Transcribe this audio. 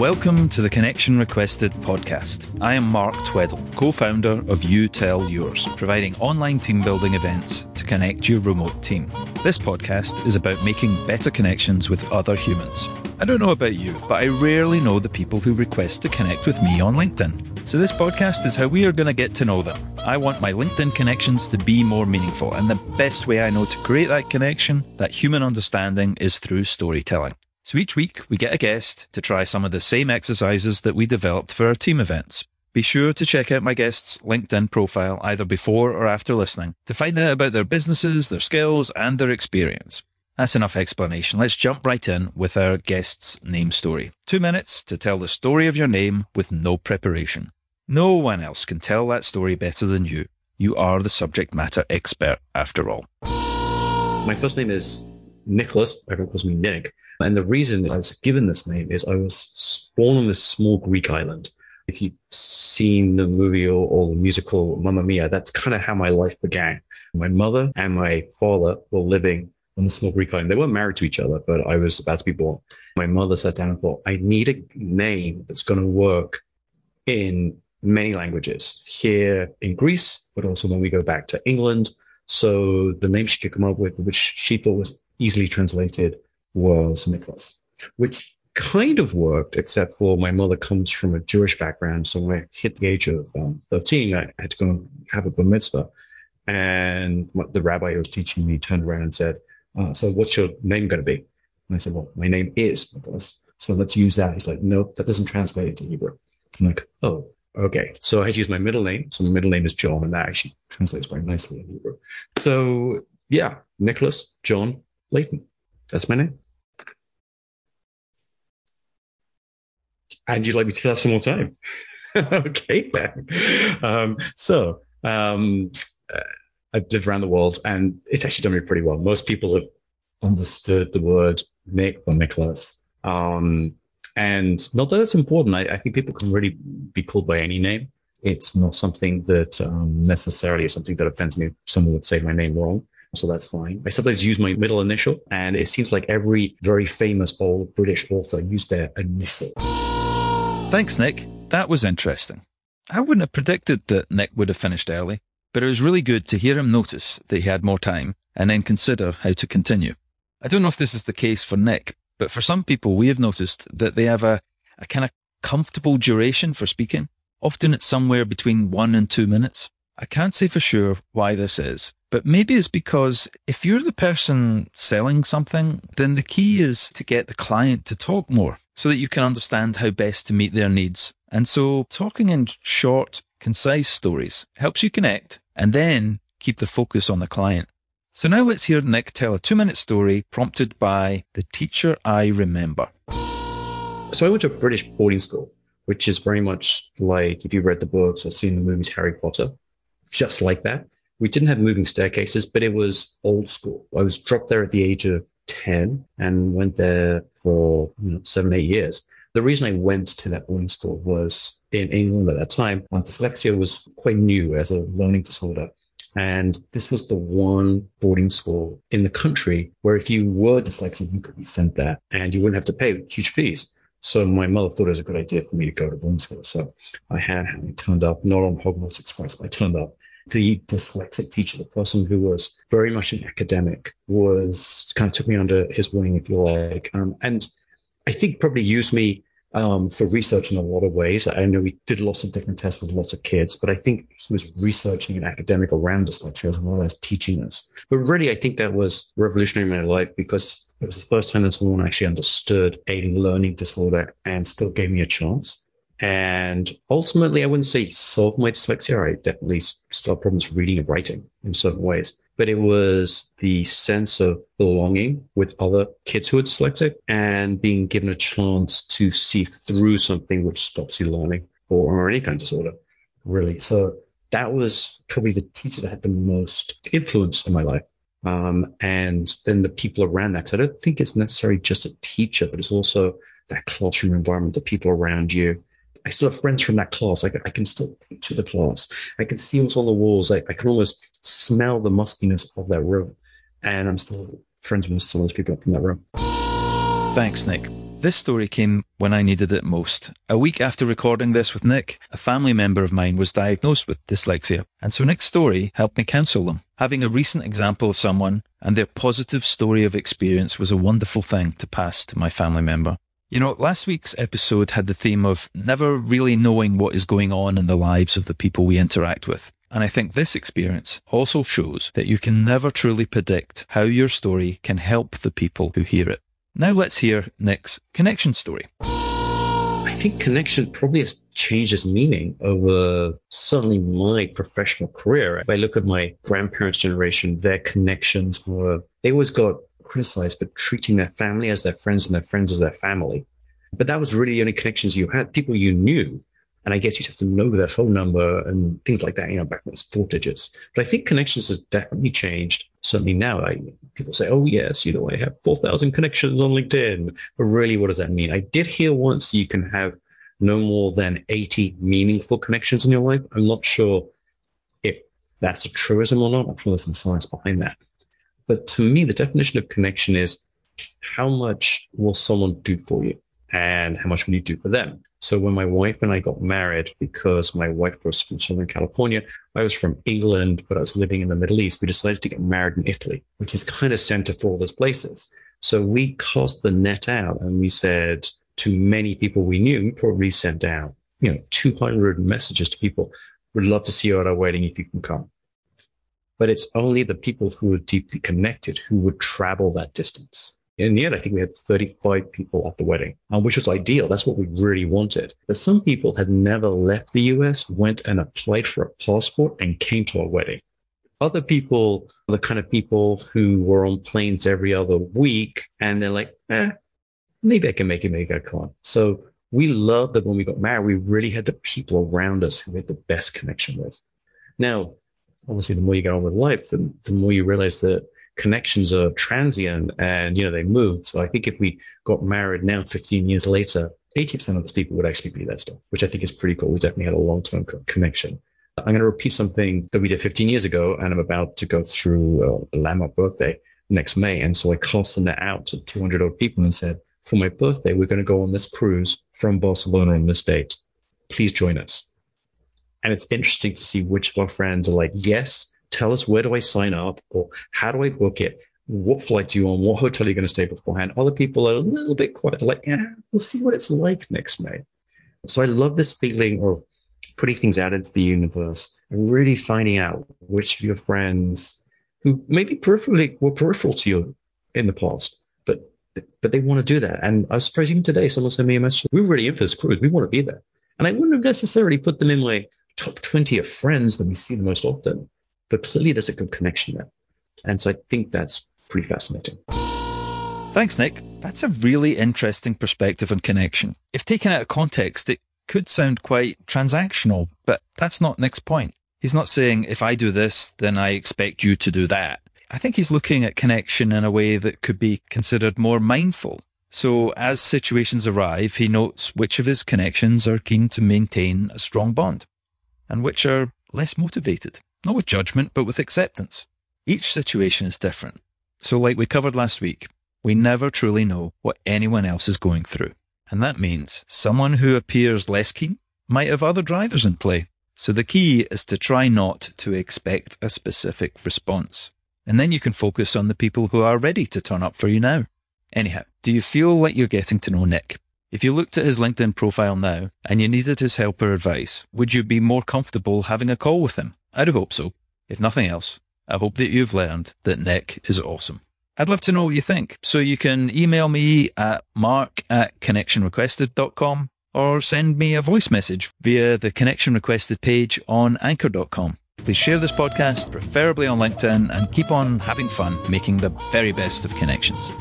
Welcome to the Connection Requested podcast. I am Mark Tweddle, co founder of You Tell Yours, providing online team building events to connect your remote team. This podcast is about making better connections with other humans. I don't know about you, but I rarely know the people who request to connect with me on LinkedIn. So, this podcast is how we are going to get to know them. I want my LinkedIn connections to be more meaningful, and the best way I know to create that connection, that human understanding, is through storytelling. So each week we get a guest to try some of the same exercises that we developed for our team events. Be sure to check out my guest's LinkedIn profile either before or after listening to find out about their businesses, their skills, and their experience. That's enough explanation. Let's jump right in with our guest's name story. Two minutes to tell the story of your name with no preparation. No one else can tell that story better than you. You are the subject matter expert after all. My first name is Nicholas. Everyone calls me Nick. And the reason I was given this name is I was born on this small Greek island. If you've seen the movie or, or the musical Mamma Mia, that's kind of how my life began. My mother and my father were living on the small Greek island. They weren't married to each other, but I was about to be born. My mother sat down and thought, I need a name that's going to work in many languages here in Greece, but also when we go back to England. So the name she could come up with, which she thought was easily translated was Nicholas, which kind of worked, except for my mother comes from a Jewish background. So when I hit the age of um, 13, I had to go and have a bar mitzvah. And the rabbi who was teaching me turned around and said, uh, So what's your name going to be? And I said, Well, my name is Nicholas. So let's use that. He's like, No, that doesn't translate into Hebrew. I'm like, Oh, okay. So I had to use my middle name. So my middle name is John, and that actually translates very nicely in Hebrew. So yeah, Nicholas John Layton. That's my name. And you'd like me to have some more time? okay, then. Um, so um, uh, I've lived around the world, and it's actually done me pretty well. Most people have understood the word Nick or Nicholas. Um, and not that it's important. I, I, think people can really be called by any name. It's not something that um, necessarily is something that offends me. Someone would say my name wrong. So that's fine. I sometimes use my middle initial, and it seems like every very famous old British author used their initial. Thanks, Nick. That was interesting. I wouldn't have predicted that Nick would have finished early, but it was really good to hear him notice that he had more time and then consider how to continue. I don't know if this is the case for Nick, but for some people, we have noticed that they have a, a kind of comfortable duration for speaking. Often it's somewhere between one and two minutes. I can't say for sure why this is, but maybe it's because if you're the person selling something, then the key is to get the client to talk more so that you can understand how best to meet their needs. And so talking in short, concise stories helps you connect and then keep the focus on the client. So now let's hear Nick tell a two minute story prompted by the teacher I remember. So I went to a British boarding school, which is very much like if you've read the books or seen the movies Harry Potter, just like that we didn't have moving staircases, but it was old school. I was dropped there at the age of 10 and went there for you know, seven, eight years. The reason I went to that boarding school was in England at that time, dyslexia was quite new as a learning disorder. And this was the one boarding school in the country where if you were dyslexic, you could be sent there and you wouldn't have to pay huge fees. So my mother thought it was a good idea for me to go to boarding school. So I had turned up, not on Hogwarts Express, but I turned up the dyslexic teacher, the person who was very much an academic, was kind of took me under his wing, if you like. Um, and I think probably used me um, for research in a lot of ways. I know we did lots of different tests with lots of kids, but I think he was researching an academic around dyslexia as well as teaching us. But really, I think that was revolutionary in my life because it was the first time that someone actually understood a learning disorder and still gave me a chance. And ultimately, I wouldn't say solved my dyslexia. I definitely still have problems reading and writing in certain ways. But it was the sense of belonging with other kids who are dyslexic and being given a chance to see through something which stops you learning or, or any kind of disorder, really. So that was probably the teacher that had the most influence in my life. Um, and then the people around that. Because I don't think it's necessarily just a teacher, but it's also that classroom environment, the people around you, I still have friends from that class. I, I can still picture the class. I can see what's on the walls. I, I can almost smell the muskiness of that room. And I'm still friends with some of those people up in that room. Thanks, Nick. This story came when I needed it most. A week after recording this with Nick, a family member of mine was diagnosed with dyslexia, and so Nick's story helped me counsel them. Having a recent example of someone and their positive story of experience was a wonderful thing to pass to my family member. You know, last week's episode had the theme of never really knowing what is going on in the lives of the people we interact with. And I think this experience also shows that you can never truly predict how your story can help the people who hear it. Now let's hear Nick's connection story. I think connection probably has changed its meaning over certainly my professional career. If I look at my grandparents' generation, their connections were, they always got criticized for treating their family as their friends and their friends as their family. But that was really the only connections you had, people you knew. And I guess you'd have to know their phone number and things like that, you know, back when it's four digits. But I think connections has definitely changed. Certainly now, I, people say, oh, yes, you know, I have 4,000 connections on LinkedIn. But really, what does that mean? I did hear once you can have no more than 80 meaningful connections in your life. I'm not sure if that's a truism or not. I'm sure there's some science behind that. But to me, the definition of connection is how much will someone do for you and how much will you do for them? So when my wife and I got married, because my wife was from Southern California, I was from England, but I was living in the Middle East, we decided to get married in Italy, which is kind of center for all those places. So we cast the net out and we said to many people we knew, we probably sent out, you know, 200 messages to people. We'd love to see you at our wedding if you can come but it's only the people who are deeply connected who would travel that distance. In the end, I think we had 35 people at the wedding, um, which was ideal. That's what we really wanted. But some people had never left the US, went and applied for a passport and came to our wedding. Other people, the kind of people who were on planes every other week, and they're like, eh, maybe I can make it, maybe I can't. So we loved that when we got married, we really had the people around us who we had the best connection with. Now, obviously the more you get on with life, the, the more you realize that connections are transient and, you know, they move. So I think if we got married now, 15 years later, 80% of those people would actually be there still, which I think is pretty cool. We definitely had a long-term co- connection. I'm going to repeat something that we did 15 years ago, and I'm about to go through uh, a landmark birthday next May. And so I cast the net out to 200 odd people and said, for my birthday, we're going to go on this cruise from Barcelona on this date. Please join us. And it's interesting to see which of our friends are like, yes, tell us where do I sign up or how do I book it? What flight are you on? What hotel are you going to stay beforehand? Other people are a little bit quiet, like, yeah, we'll see what it's like next May. So I love this feeling of putting things out into the universe and really finding out which of your friends who maybe peripherally were peripheral to you in the past, but but they want to do that. And I was surprised even today someone sent me a message. We are really in for this cruise. We want to be there. And I wouldn't have necessarily put them in my top 20 of friends that we see the most often. But clearly there's a good connection there. And so I think that's pretty fascinating. Thanks, Nick. That's a really interesting perspective on connection. If taken out of context, it could sound quite transactional, but that's not Nick's point. He's not saying, if I do this, then I expect you to do that. I think he's looking at connection in a way that could be considered more mindful. So as situations arrive, he notes which of his connections are keen to maintain a strong bond and which are less motivated, not with judgment, but with acceptance. Each situation is different. So, like we covered last week, we never truly know what anyone else is going through. And that means someone who appears less keen might have other drivers in play. So the key is to try not to expect a specific response. And then you can focus on the people who are ready to turn up for you now. Anyhow, do you feel like you're getting to know Nick? If you looked at his LinkedIn profile now and you needed his help or advice, would you be more comfortable having a call with him? I'd hope so. If nothing else, I hope that you've learned that Nick is awesome. I'd love to know what you think. So you can email me at mark at connectionrequested.com or send me a voice message via the connection requested page on anchor.com. Please share this podcast, preferably on LinkedIn, and keep on having fun making the very best of connections.